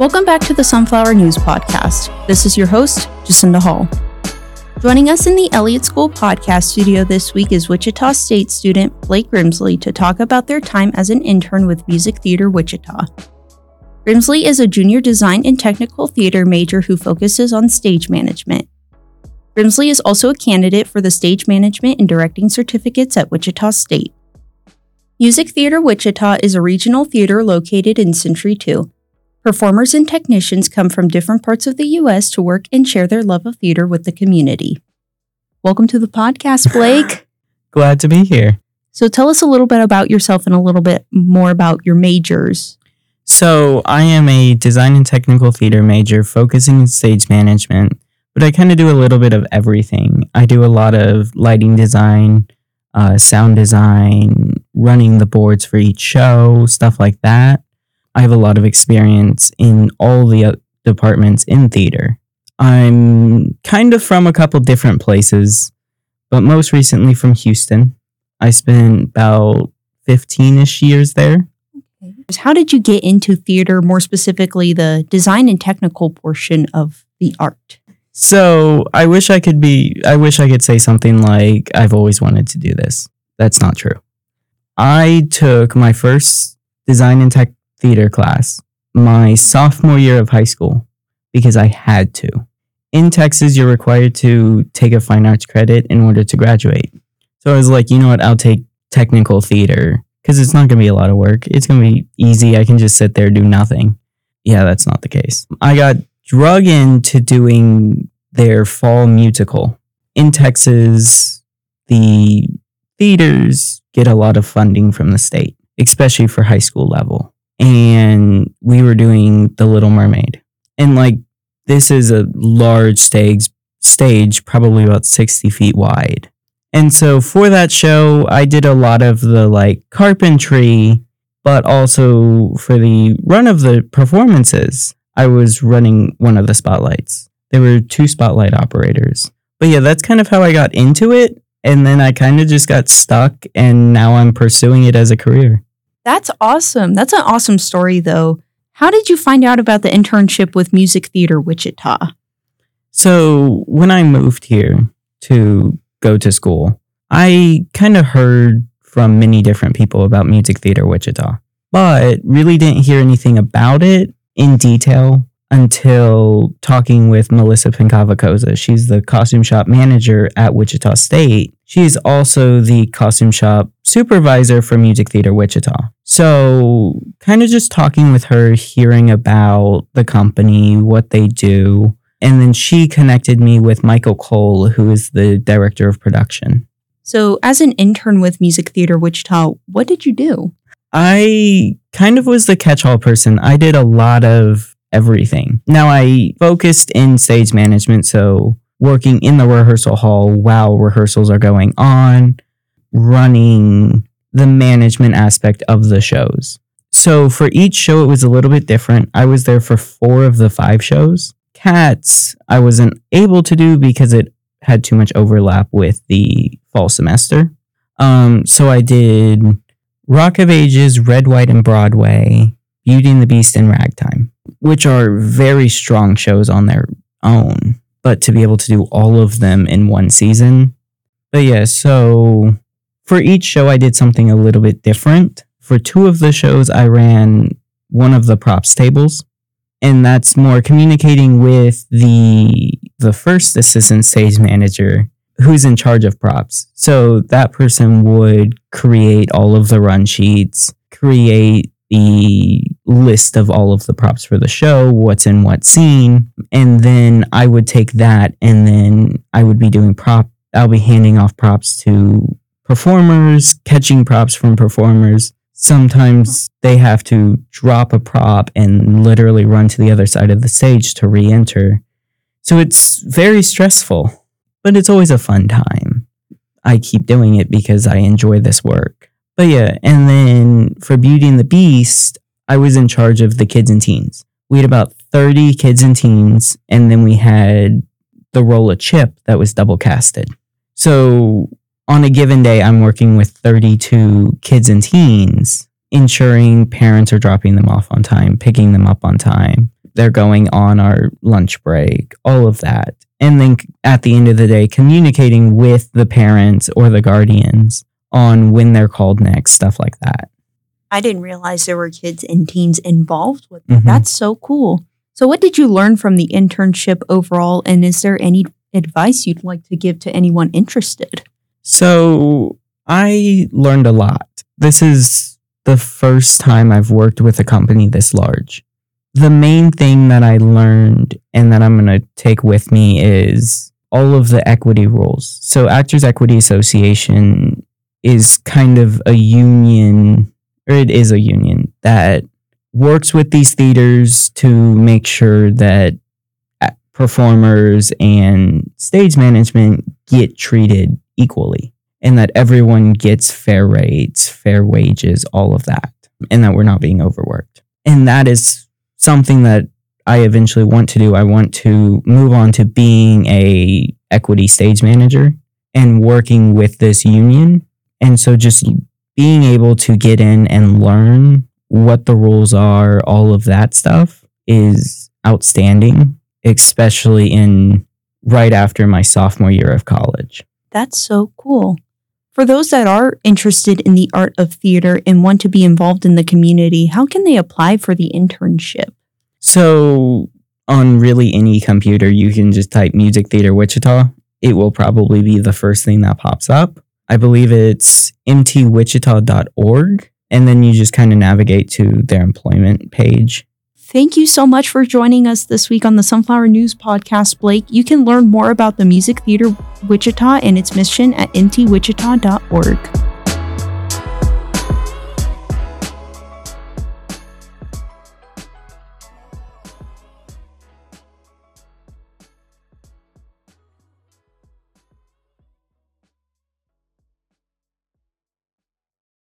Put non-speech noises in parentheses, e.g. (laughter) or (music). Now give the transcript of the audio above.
Welcome back to the Sunflower News Podcast. This is your host, Jacinda Hall. Joining us in the Elliott School podcast studio this week is Wichita State student Blake Grimsley to talk about their time as an intern with Music Theater Wichita. Grimsley is a junior design and technical theater major who focuses on stage management. Grimsley is also a candidate for the stage management and directing certificates at Wichita State. Music Theater Wichita is a regional theater located in Century 2. Performers and technicians come from different parts of the U.S. to work and share their love of theater with the community. Welcome to the podcast, Blake. (laughs) Glad to be here. So, tell us a little bit about yourself and a little bit more about your majors. So, I am a design and technical theater major focusing in stage management, but I kind of do a little bit of everything. I do a lot of lighting design, uh, sound design, running the boards for each show, stuff like that. I have a lot of experience in all the uh, departments in theater. I'm kind of from a couple different places, but most recently from Houston. I spent about 15 ish years there. How did you get into theater, more specifically, the design and technical portion of the art? So I wish I could be, I wish I could say something like, I've always wanted to do this. That's not true. I took my first design and tech theater class my sophomore year of high school because I had to. In Texas, you're required to take a fine arts credit in order to graduate. So I was like, you know what? I'll take technical theater because it's not going to be a lot of work. It's going to be easy. I can just sit there, do nothing. Yeah, that's not the case. I got drug into doing their fall musical. In Texas, the theaters get a lot of funding from the state, especially for high school level and we were doing The Little Mermaid. And like this is a large stage stage, probably about 60 feet wide. And so for that show, I did a lot of the like carpentry, but also for the run of the performances, I was running one of the spotlights. There were two spotlight operators. But yeah, that's kind of how I got into it. And then I kind of just got stuck, and now I'm pursuing it as a career. That's awesome. That's an awesome story, though. How did you find out about the internship with Music Theater Wichita? So, when I moved here to go to school, I kind of heard from many different people about Music Theater Wichita, but really didn't hear anything about it in detail until talking with Melissa Pinkava She's the costume shop manager at Wichita State. She's also the costume shop supervisor for Music Theater Wichita. So, kind of just talking with her, hearing about the company, what they do. And then she connected me with Michael Cole, who is the director of production. So, as an intern with Music Theater Wichita, what did you do? I kind of was the catch all person. I did a lot of everything. Now I focused in stage management, so working in the rehearsal hall while rehearsals are going on, running the management aspect of the shows. So for each show, it was a little bit different. I was there for four of the five shows. Cats, I wasn't able to do because it had too much overlap with the fall semester. Um, so I did Rock of Ages, Red, White, and Broadway, Beauty and the Beast, and Ragtime which are very strong shows on their own, but to be able to do all of them in one season. But yeah, so for each show, I did something a little bit different. For two of the shows, I ran one of the props tables, and that's more communicating with the the first assistant stage manager who's in charge of props. So that person would create all of the run sheets, create the list of all of the props for the show, what's in what scene, and then I would take that and then I would be doing prop I'll be handing off props to performers, catching props from performers. Sometimes uh-huh. they have to drop a prop and literally run to the other side of the stage to re-enter. So it's very stressful, but it's always a fun time. I keep doing it because I enjoy this work. But yeah, and then for Beauty and the Beast, I was in charge of the kids and teens. We had about 30 kids and teens, and then we had the role of Chip that was double casted. So on a given day, I'm working with 32 kids and teens, ensuring parents are dropping them off on time, picking them up on time, they're going on our lunch break, all of that. And then at the end of the day, communicating with the parents or the guardians on when they're called next, stuff like that. I didn't realize there were kids and teens involved with that. Mhm. That's so cool. So, what did you learn from the internship overall? And is there any advice you'd like to give to anyone interested? So I learned a lot. This is the first time I've worked with a company this large. The main thing that I learned and that I'm going to take with me is all of the equity rules. So, Actors Equity Association is kind of a union, or it is a union that works with these theaters to make sure that uh, performers and stage management get treated equally and that everyone gets fair rates, fair wages, all of that, and that we're not being overworked. And that is something that I eventually want to do. I want to move on to being a equity stage manager and working with this union. And so just being able to get in and learn what the rules are, all of that stuff is outstanding, especially in right after my sophomore year of college. That's so cool. For those that are interested in the art of theater and want to be involved in the community, how can they apply for the internship? So on really any computer, you can just type Music Theater Wichita. It will probably be the first thing that pops up. I believe it's mtwichita.org. And then you just kind of navigate to their employment page. Thank you so much for joining us this week on the Sunflower News Podcast, Blake. You can learn more about the Music Theater Wichita and its mission at mtwichita.org.